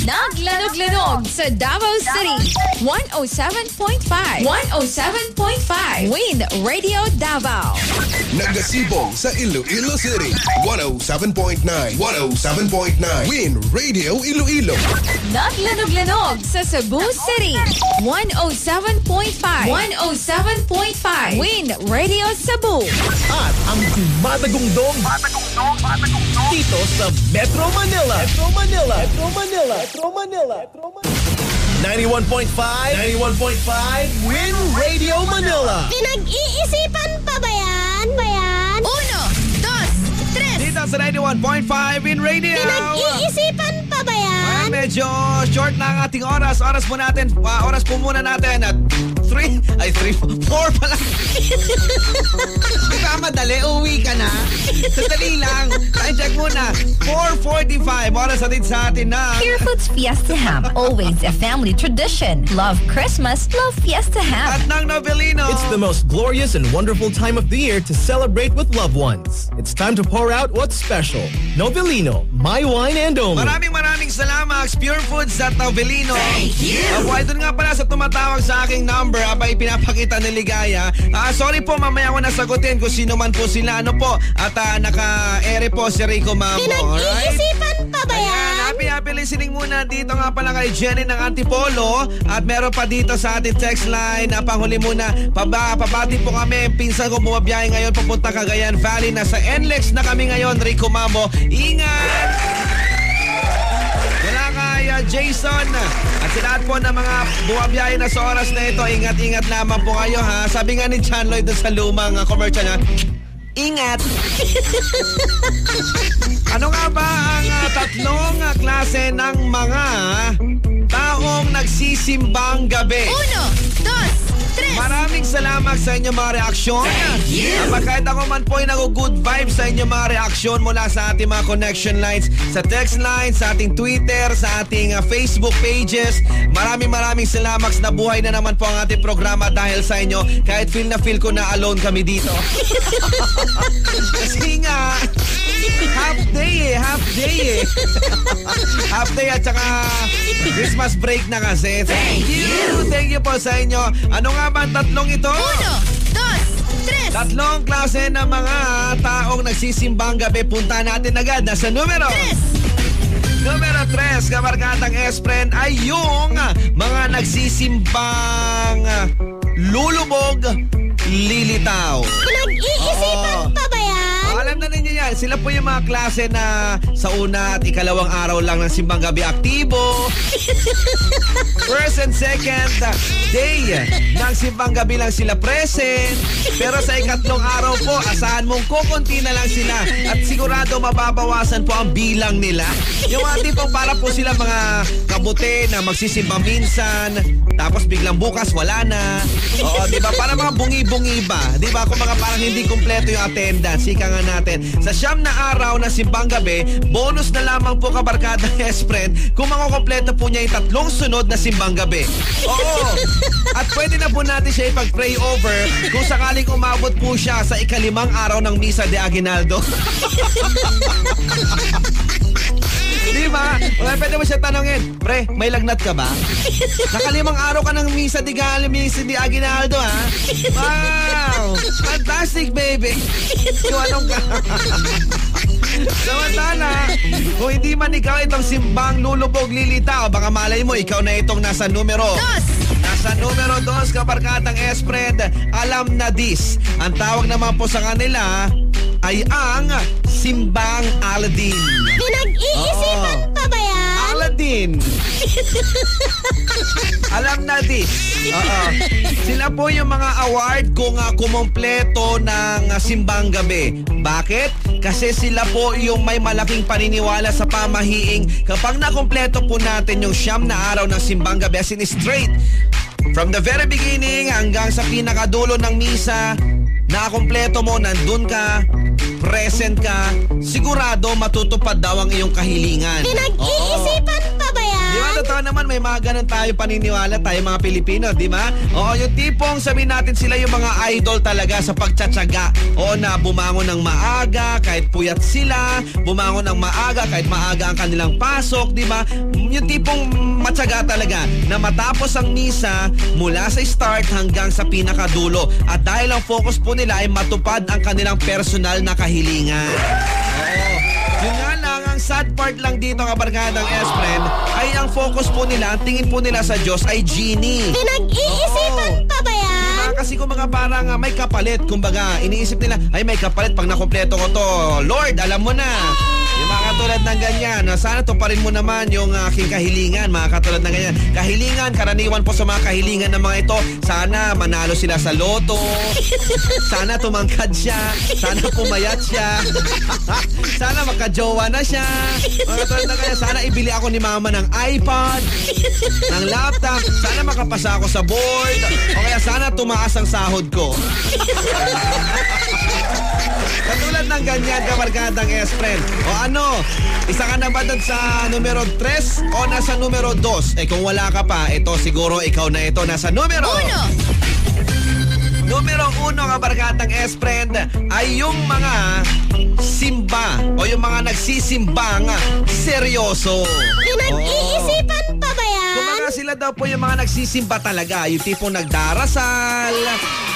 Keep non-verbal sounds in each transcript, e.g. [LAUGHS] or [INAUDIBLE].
Naglanog-lanog sa Davao City. 107.5. 107.5. Wind Radio Davao. Nagasibong sa Iloilo City. 107.9. 107.9. Win Radio Iloilo. Naglanog-lanog sa Cebu City. 107.5. 107.5. Wind Radio Cebu. At ang dumadagungdong dito sa Metro Manila. Metro Manila. Metro Manila. Metro Manila. Metro Manila. 91.5 91.5 Win Radio Manila. Pinag-iisipan pa ba yan? Ba yan? Uno, dos, tres. Dito sa 91.5 in radio. Pinag-iisipan pa ba yan? Ayan, medyo short na ang ating oras. Oras po natin, ah, oras po muna natin at 3, ay 3, 4 pa lang. Di ba madali? Uwi ka na. Sadali lang. Time check muna. 4.45. Oras natin sa atin na. Pure Foods Fiesta Ham, always a family tradition. Love Christmas, love Fiesta Ham. At ng Novelino. It's the most glorious and wonderful time of the year to celebrate with loved ones. It's time to pour out what's special. Novelino, my wine and only. Maraming maraming salamat Pure Foods at Novelino. Thank you. Uh, doon nga pala sa tumatawag sa aking number abay pinapakita ni Ligaya. Ah, sorry po mamaya ko nasagutin kung sino man po sila ano po at ah, naka-ere po si Rico Mamo. Pinag-iisipan pa ba Ayan, yan? happy happy listening muna. Dito nga pala kay Jenny ng Antipolo at meron pa dito sa ating text line. Na panghuli muna. Paba, pabati po kami. Pinsan ko bumabiyahe ngayon. Papunta Cagayan Valley. Nasa NLEX na kami ngayon Rico Mambo. Ingat! Wala kay uh, Jason. At sa lahat po ng mga bumabiyahe na sa oras na ito ingat-ingat lamang po kayo ha? Sabi nga ni John Lloyd sa lumang uh, commercial niya Ingat! [LAUGHS] Ano nga ba ang ah, tatlong ah, klase ng mga taong nagsisimbang gabi? Uno. Maraming salamat sa inyong mga reaksyon. Thank kahit ako man po ay nag-good vibes sa inyong mga reaksyon mula sa ating mga connection lines, sa text lines, sa ating Twitter, sa ating ah, Facebook pages. Maraming maraming salamat na buhay na naman po ang ating programa dahil sa inyo. Kahit feel na feel ko na alone kami dito. [LAUGHS] Kasi nga, half day eh, half day eh. half day at saka Christmas break na kasi. Thank you! Thank you po sa inyo. Ano nga ba ang tatlong ito? Uno, dos, tres. Tatlong klase ng mga taong nagsisimbang gabi. Punta natin agad na sa numero. Tres. Numero 3, kabarkatang Espren ay yung mga nagsisimbang lulubog lilitaw. Pinag-iisipan pa ba na ninyo yan, sila po yung mga klase na sa una at ikalawang araw lang ng simbang gabi aktibo. [LAUGHS] First and second day ng simbang gabi lang sila present. Pero sa ikatlong araw po, asahan mong kukunti na lang sila at sigurado mababawasan po ang bilang nila. Yung mga tipong para po sila mga kabuti na magsisimba minsan, tapos biglang bukas wala na. Oo, di ba? Para mga bungi-bungi ba? Di ba? Kung mga parang hindi kumpleto yung attendance, ika nga natin. Sa siyam na araw na simbang gabi, bonus na lamang po kabarkada S-Friend kung makukompleto po niya yung tatlong sunod na simbang gabi. Oo. At pwede na po natin siya ipag-pray over kung sakaling umabot po siya sa ikalimang araw ng Misa de Aguinaldo. [LAUGHS] Di ba? Wala, pwede mo siya tanongin, Pre, may lagnat ka ba? Nakalimang araw ka ng Misa de Gal, Misa de Aguinaldo, ha? Wow! Fantastic, baby! Yung anong ka? Samantala, kung hindi man ikaw itong simbang lulubog lilitaw, baka malay mo, ikaw na itong nasa numero. Dos. Nasa numero 2, kabarkatang Espred, alam na this. Ang tawag naman po sa kanila ay ang Simbang Aladdin. Pinag-iisipan Oo. pa ba yan? Aladdin. [LAUGHS] Alam na this. Oo. Sila po yung mga award kung uh, kumompleto ng ah, simbang gabi. Bakit? Kasi sila po yung may malaking paniniwala sa pamahiing kapag nakompleto po natin yung siyam na araw ng simbang gabi as in straight. From the very beginning hanggang sa pinakadulo ng misa, nakakompleto mo, nandun ka, present ka, sigurado matutupad daw ang iyong kahilingan. Pinag-iisipan? Di ba totoo naman may mga ganun tayo paniniwala tayo mga Pilipino, di ba? Oo, yung tipong sabihin natin sila yung mga idol talaga sa pagtsatsaga. Oo na bumangon ng maaga kahit puyat sila, bumangon ng maaga kahit maaga ang kanilang pasok, di ba? Yung tipong matyaga talaga na matapos ang misa mula sa start hanggang sa pinakadulo. At dahil ang focus po nila ay matupad ang kanilang personal na kahilingan. Oo. Ang sad part lang dito kabarkadang S-Friend ay ang focus po nila, ang tingin po nila sa Diyos ay genie. Pinag-iisipan pa ba yan? Diba? Kasi kumbaga parang ah, may kapalit. Kumbaga, iniisip nila, ay may kapalit pag nakompleto ko to. Lord, alam mo na. Katulad ng ganyan, na sana tuparin mo naman yung aking kahilingan, mga katulad ng ganyan. Kahilingan, karaniwan po sa mga kahilingan ng mga ito, sana manalo sila sa loto, [LAUGHS] sana tumangkad siya, sana pumayat siya, [LAUGHS] sana makajowa na siya. Mga katulad ng ganyan, sana ibili ako ni mama ng iPad, ng laptop, sana makapasa ako sa board, o kaya sana tumaas ang sahod ko. [LAUGHS] Katulad ng ganyan, kabarkadang S-Friend. O ano, isa ka na ba sa numero 3 o nasa numero 2? Eh kung wala ka pa, ito siguro ikaw na ito nasa numero... Uno. Numero uno, kabarkatang S-Friend, ay yung mga simba o yung mga nagsisimbang seryoso. Yan? Kumbaga sila daw po yung mga nagsisimba talaga. Yung tipong nagdarasal,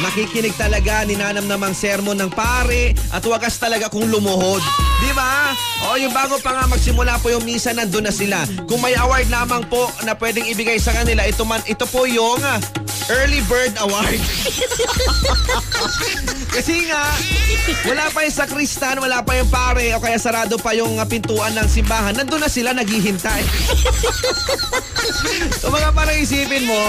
nakikinig talaga, ninanam namang sermon ng pare, at wagas talaga kung lumuhod. Di ba? O yung bago pa nga magsimula po yung misa, nandun na sila. Kung may award lamang po na pwedeng ibigay sa kanila, ito, man, ito po yung Early Bird Award. [LAUGHS] Kasi nga, wala pa yung sakristan, wala pa yung pare, o kaya sarado pa yung ah, pintuan ng simbahan. Nandun na sila naghihintay. [LAUGHS] so mga parang isipin mo,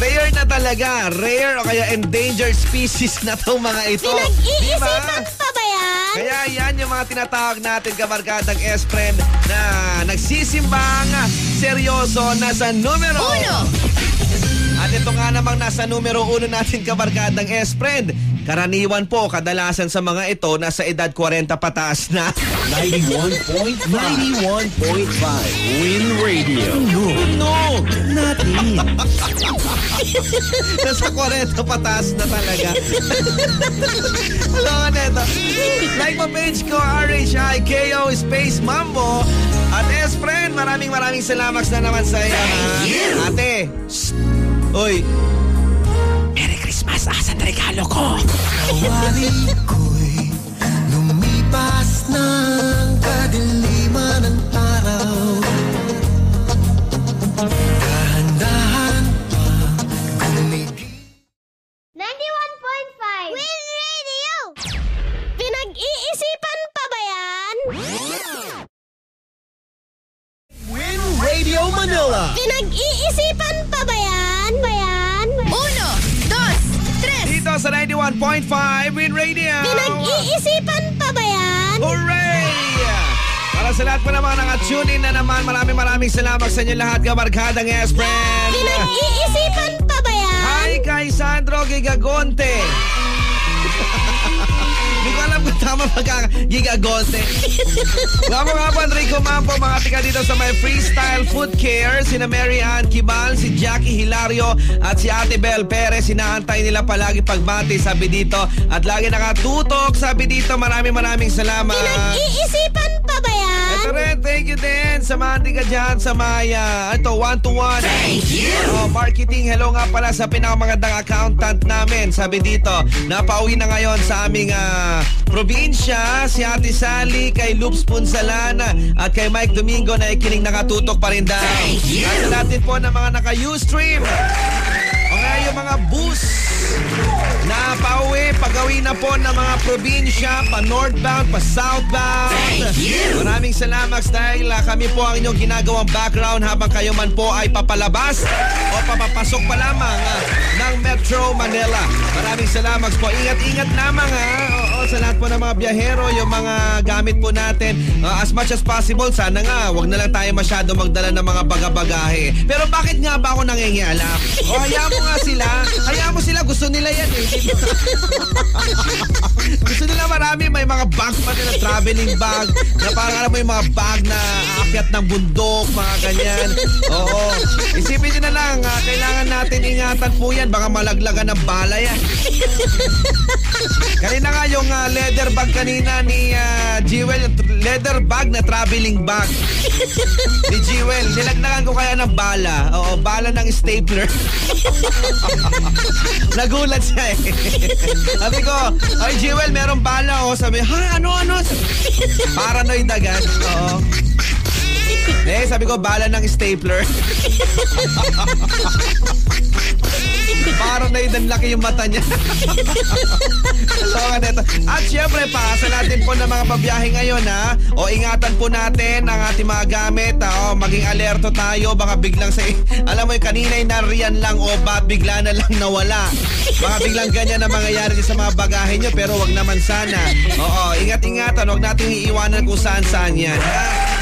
rare na talaga. Rare o kaya endangered species na itong mga ito. Pinag-iisipan pa ba yan? Kaya yan yung mga tinatawag natin kabarkadang S-Friend na nagsisimbang seryoso na sa numero... Uno. At ito nga namang nasa numero uno natin kabarkadang S-Friend. Karaniwan po, kadalasan sa mga ito, nasa edad 40 pataas na. 91.5 91.5 Win Radio. No! Natin. [LAUGHS] Nasa 40 pataas na talaga. [LAUGHS] Ka neto. Like my page ko, RHIKO Space Mambo. At S-Friend, maraming maraming salamat na naman sa iyo. Ate, shh. Uy. Merry Christmas, asan regalo ko? Kawali ko'y sa lahat po ng mga naka-tune in na naman, maraming maraming salamat sa inyo lahat, kabarkadang S-Friend. Pinag-iisipan pa ba yan? Hi kay Sandro Gigagonte. [LAUGHS] Hindi ko alam kung tama pagka Gigagonte. [LAUGHS] Nga po nga po, Enrico Mampo, mga tika dito sa may Freestyle Food Care, sina Mary Ann Kibal, si Jackie Hilario, at si Ate Bel Perez. Sinaantay nila palagi pagbati, sabi dito. At lagi nakatutok, sabi dito. Maraming maraming salamat. Pinag-iisipan rin, thank you din sa mga tiga dyan sa Maya. Ito, one to one. Thank you. Oh, marketing, hello nga pala sa pinakamagandang accountant namin. Sabi dito, napauwi na ngayon sa aming ah, probinsya. Si Ate Sally, kay Loops Punsalana, at kay Mike Domingo na ikining nakatutok pa rin daw. Thank you. At natin po ng mga naka-Ustream. O nga yung mga bus na pauwi, pagawi na po ng mga probinsya, pa northbound, pa southbound. Maraming salamat dahil ah, kami po ang inyong ginagawang background habang kayo man po ay papalabas o papapasok pa lamang ah, ng Metro Manila. Maraming salamat po. Ingat-ingat lamang ha. Oo, sa lahat po ng mga biyahero, yung mga gamit po natin. ah, as much as possible, sana nga, wag na lang tayo masyado magdala ng mga bagabagahe. Pero bakit nga ba ako nangingialam? O hayaan mo nga sila. Hayaan mo sila. Gusto gusto nila yan eh. gusto nila marami. May mga bag pa nila, traveling bag. Na parang alam mo yung mga bag na aakyat ng bundok, mga ganyan. Oo. Isipin nyo na lang, ah, kailangan natin ingatan po yan. Baka malaglagan ng bala yan. Kanina nga yung ah, leather bag kanina ni ah, Jewel, leather bag na traveling bag ni Jewel. Nilagnagan ko kaya ng bala. Oo, bala ng stapler. [LAUGHS] Nagulat siya eh. [LAUGHS] Sabi ko, ay Jewel, meron bala. O, sabi, ha, ano, ano? Paranoid agad. Oo. [LAUGHS] Eh, sabi ko, bala ng stapler. [LAUGHS] Paranoid ang laki yung mata niya. [LAUGHS] so, ganito. At syempre, paasa natin po ng mga babiyahe ngayon, ha? O, ingatan po natin ang ating mga gamit, ha? O, maging alerto tayo. Baka biglang sa... [LAUGHS] Alam mo, yung kanina yung nariyan lang o ba bigla na lang nawala. Baka biglang ganyan na mangyayari sa mga bagahe nyo, pero wag naman sana. Oo, ingat-ingatan. Huwag nating iiwanan kung saan-saan yan, ha?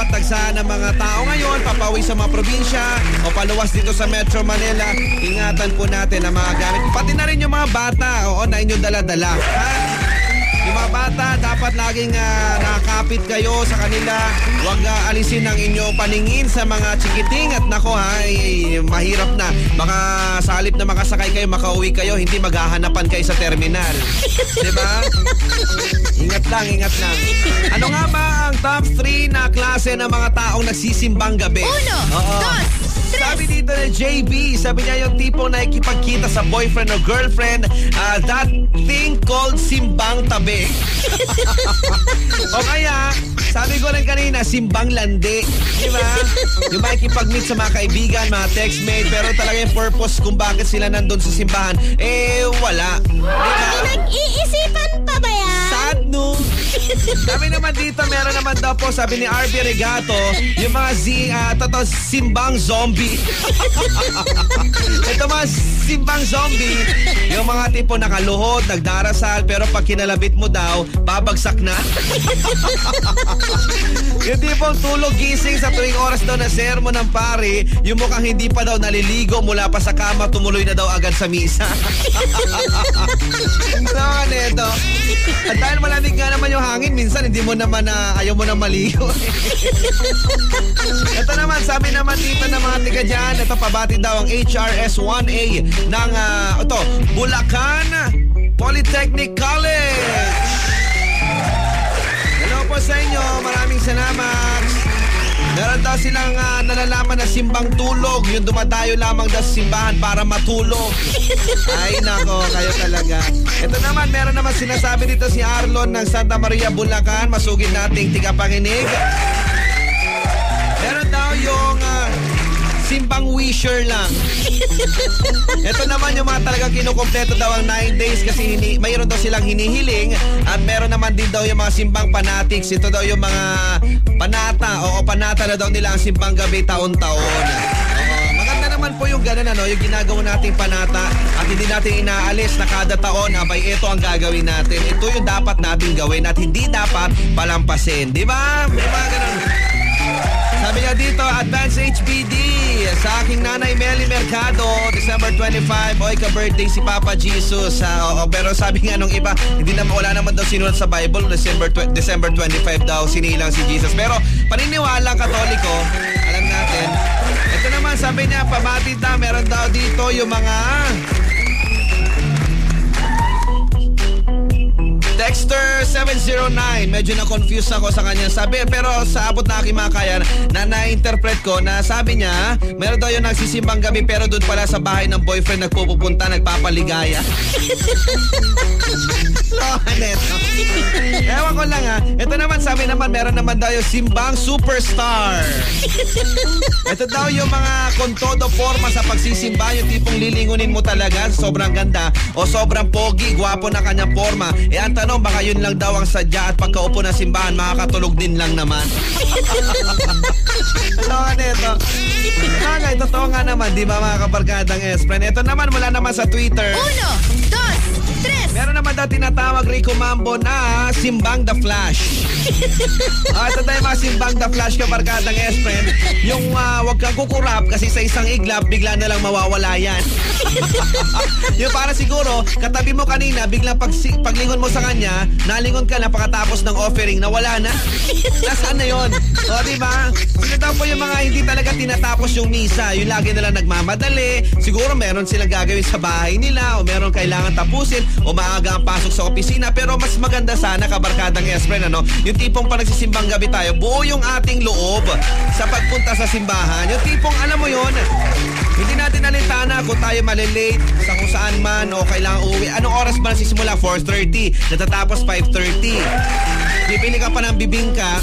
Patagsahan ng mga tao ngayon, papawi sa mga probinsya o paluwas dito sa Metro Manila. Ingatan po natin ang mga gamit. Pati na rin yung mga bata, oo, na inyong dala-dala. Ha? Yung mga bata, dapat laging ah, nakakapit kayo sa kanila. Huwag ah, alisin ang inyong paningin sa mga chikiting. At nako ha, eh, mahirap na. Baka sa halip na makasakay kayo, makauwi kayo, hindi maghahanapan kayo sa terminal. Di ba? Ingat lang, ingat lang. Ano nga ba ang top 3 na klase ng mga taong nagsisimbang gabi? Uno, Oo. dos, tres. Sabi dito ni JB, sabi niya yung tipong nakikipagkita sa boyfriend o girlfriend, ah, that thing called simbang tabi. [LAUGHS] o kaya, sabi ko rin kanina, simbang landi. Di ba? Yung makikipag-meet sa mga kaibigan, mga textmate, pero talaga yung purpose kung bakit sila nandun sa simbahan, eh wala. Di ba? Nag-iisipan pa ba yan? Sad no? Sabi naman dito, meron naman daw po, sabi ni RB Regato, yung mga Z, ah, totoo, simbang zombie. [LAUGHS] Ito mga simbang zombie, [LAUGHS] yung mga tipo nakaluhod, nagdarasal, pero pag kinalabit mo daw, babagsak na. [LAUGHS] yung tipong tulog gising sa tuwing oras daw na sermon ng pare, yung mukhang hindi pa daw naliligo mula pa sa kama, tumuloy na daw agad sa misa. [LAUGHS] ano ito? At dahil malamig nga naman yung hangin, minsan hindi mo naman na ayaw mo na maligo. ito naman, sabi naman dito ng mga tiga dyan, ito pabati daw ang HRS 1A ng ah, ito, Bulacan Polytechnic College. Hello po sa inyo, maraming salamat. Meron daw silang ah, nalalaman na simbang tulog. Yung dumadayo lamang daw sa simbahan para matulog. Ay nako, kayo talaga. Ito naman, meron naman sinasabi dito si Arlon ng Santa Maria, Bulacan. Masugid nating tigapanginig. Meron daw yung ah, simbang wisher lang. Ito naman yung mga talagang kinukompleto daw ang 9 days kasi hini, mayroon daw silang hinihiling at meron naman din daw yung mga simbang fanatics. Ito daw yung mga panata. Oo, panata na daw nila ang simbang gabi taon-taon. Oo, maganda naman po yung ganun ano, yung ginagawa nating panata at hindi natin inaalis na kada taon, abay, ito ang gagawin natin. Ito yung dapat nating gawin at hindi dapat palampasin. Di ba? Di ba ganun? Sabi nga dito, Advance HBD sa aking nanay Melly Mercado, December 25, oy ka-birthday si Papa Jesus. Oo, pero sabi nga nung iba, hindi naman wala naman daw sinulat sa Bible, December, December 25 daw sinilang si Jesus. Pero paniniwala katoliko, alam natin. Ito naman, sabi niya, pabati daw, meron daw dito yung mga Dexter 709, medyo na-confuse ako sa kanya. Sabi, pero sa abot na aking makaya, na na-interpret ko na sabi niya, meron daw yung nagsisimbang gabi pero doon pala sa bahay ng boyfriend nagpupunta, nagpapaligaya. [LAUGHS] Lohan ito. Ewan ko lang ha. Ito naman, sabi naman, meron naman daw yung simbang superstar. Ito daw yung mga kontodo forma sa pagsisimba, yung tipong lilingunin mo talaga, sobrang ganda o sobrang pogi, gwapo na kanyang forma. E ang tanong, baka yun lang daw ang sadya at pagkaupo ng simbahan, makakatulog din lang naman. [LAUGHS] Totoo nito. Kagay, totoo nga naman, di ba mga kabarkadang S-Friend? Ito naman, wala naman sa Twitter. Uno, dos, tres. Meron naman daw tinatawag Rico Mambo na Simbang the Flash. Ah, ito tayo mga simbang the flash ka barkadang S-friend. Yung ah, wag kang kukurap kasi sa isang iglap, bigla na lang mawawala yan. [LAUGHS] yung para siguro, katabi mo kanina, biglang pag, paglingon mo sa kanya, nalingon ka na pagkatapos ng offering na wala na. Nasaan na yon? O, di ba? Po yung mga hindi talaga tinatapos yung misa? Yung lagi nila nagmamadali. Siguro meron silang gagawin sa bahay nila o meron kailangan tapusin o maaga ang pasok sa opisina. Pero mas maganda sana, kabarkadang S-friend, ano? Yung tipong pag nagsisimbang gabi tayo, buo yung ating loob sa pagpunta sa simbahan. Yung tipong, alam mo yon hindi natin alintana kung tayo malilate sa kung saan man o kailangan uwi. Anong oras ba nagsisimula? 4.30. Natatapos 5.30. Bibili ka pa ng bibingka,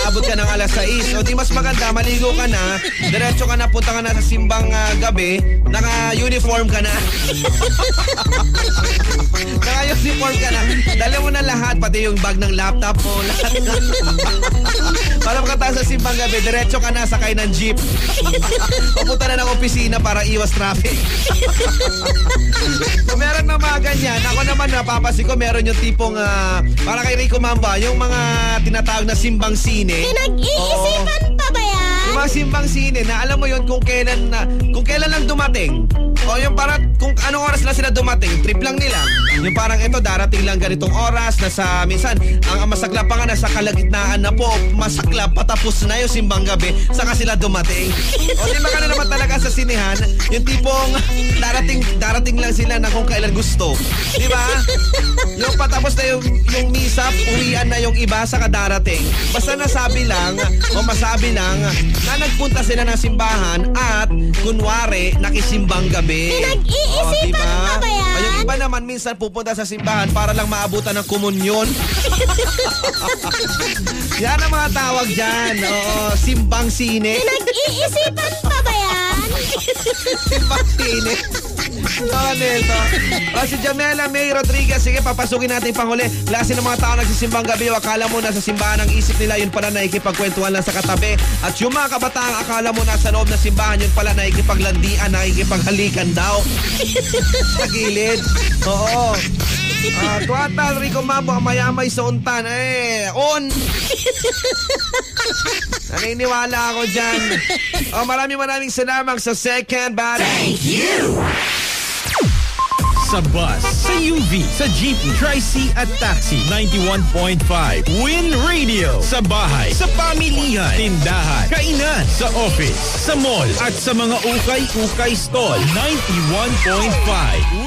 aabot ka ng alas 6. O di mas maganda, maligo ka na, diretso ka na, punta ka na sa simbang ah, gabi, naka-uniform ka na. [LAUGHS] naka-uniform ka na. Dala mo na lahat, pati yung bag ng laptop mo, lahat na. [LAUGHS] Para makataas sa simbang gabi, diretso ka na, sakay ng jeep. Pupunta na ng opisina para iwas traffic. [LAUGHS] so meron na mga ganyan. Ako naman napapansin ko meron yung tipong ah, para kay Rico Mamba, yung mga tinatawag na simbang sine. Pinag-iisipan pa ba yan? Yung mga simbang sine na alam mo yon kung kailan na kung kailan lang dumating. O yung para kung anong oras lang sila dumating, trip lang nila. Yung parang ito darating lang ganitong oras na sa minsan ang masaklap pa nga nasa kalagitnaan na po, masaklap patapos na yung simbang gabi saka sila dumating. O di ba ka naman talaga sa sinehan, yung tipong darating darating lang sila na kung kailan gusto. Di ba? Yung patapos na yung, yung misa, uwian na yung iba sa kadarating. Basta nasabi lang o masabi lang na nagpunta sila ng simbahan at kunwari nakisimbang gabi. Pinag-iisipan diba? pa ba yan? O yung iba naman minsan pupunta sa simbahan para lang maabutan ng komunyon. [LAUGHS] Yan ang mga tawag dyan. Oo, simbang sine. Pinag-iisipan pa Oh, Nelson. O, si Jamela May Rodriguez. Sige, papasukin natin panghuli. Klase ng mga tao nagsisimbang gabi. Akala mo nasa simbahan ang isip nila. Yun pala nakikipagkwentuhan lang sa katabi. At yung mga kabataan, akala mo nasa loob ng simbahan. Yun pala nakikipaglandian, nakikipaghalikan daw. sa gilid. Oo. Ah, tuwatal, Rico Mambo, ang mayamay sa untan. Eh, on! Naniniwala ako dyan. Oh, maraming maraming salamat sa second battery. Sa bus, sa UV, sa jeep, tri-C at taxi. 91.5. Win Radio. Sa bahay, sa pamilihan, tindahan, kainan, sa office, sa mall, at sa mga ukay-ukay stall. 91.5.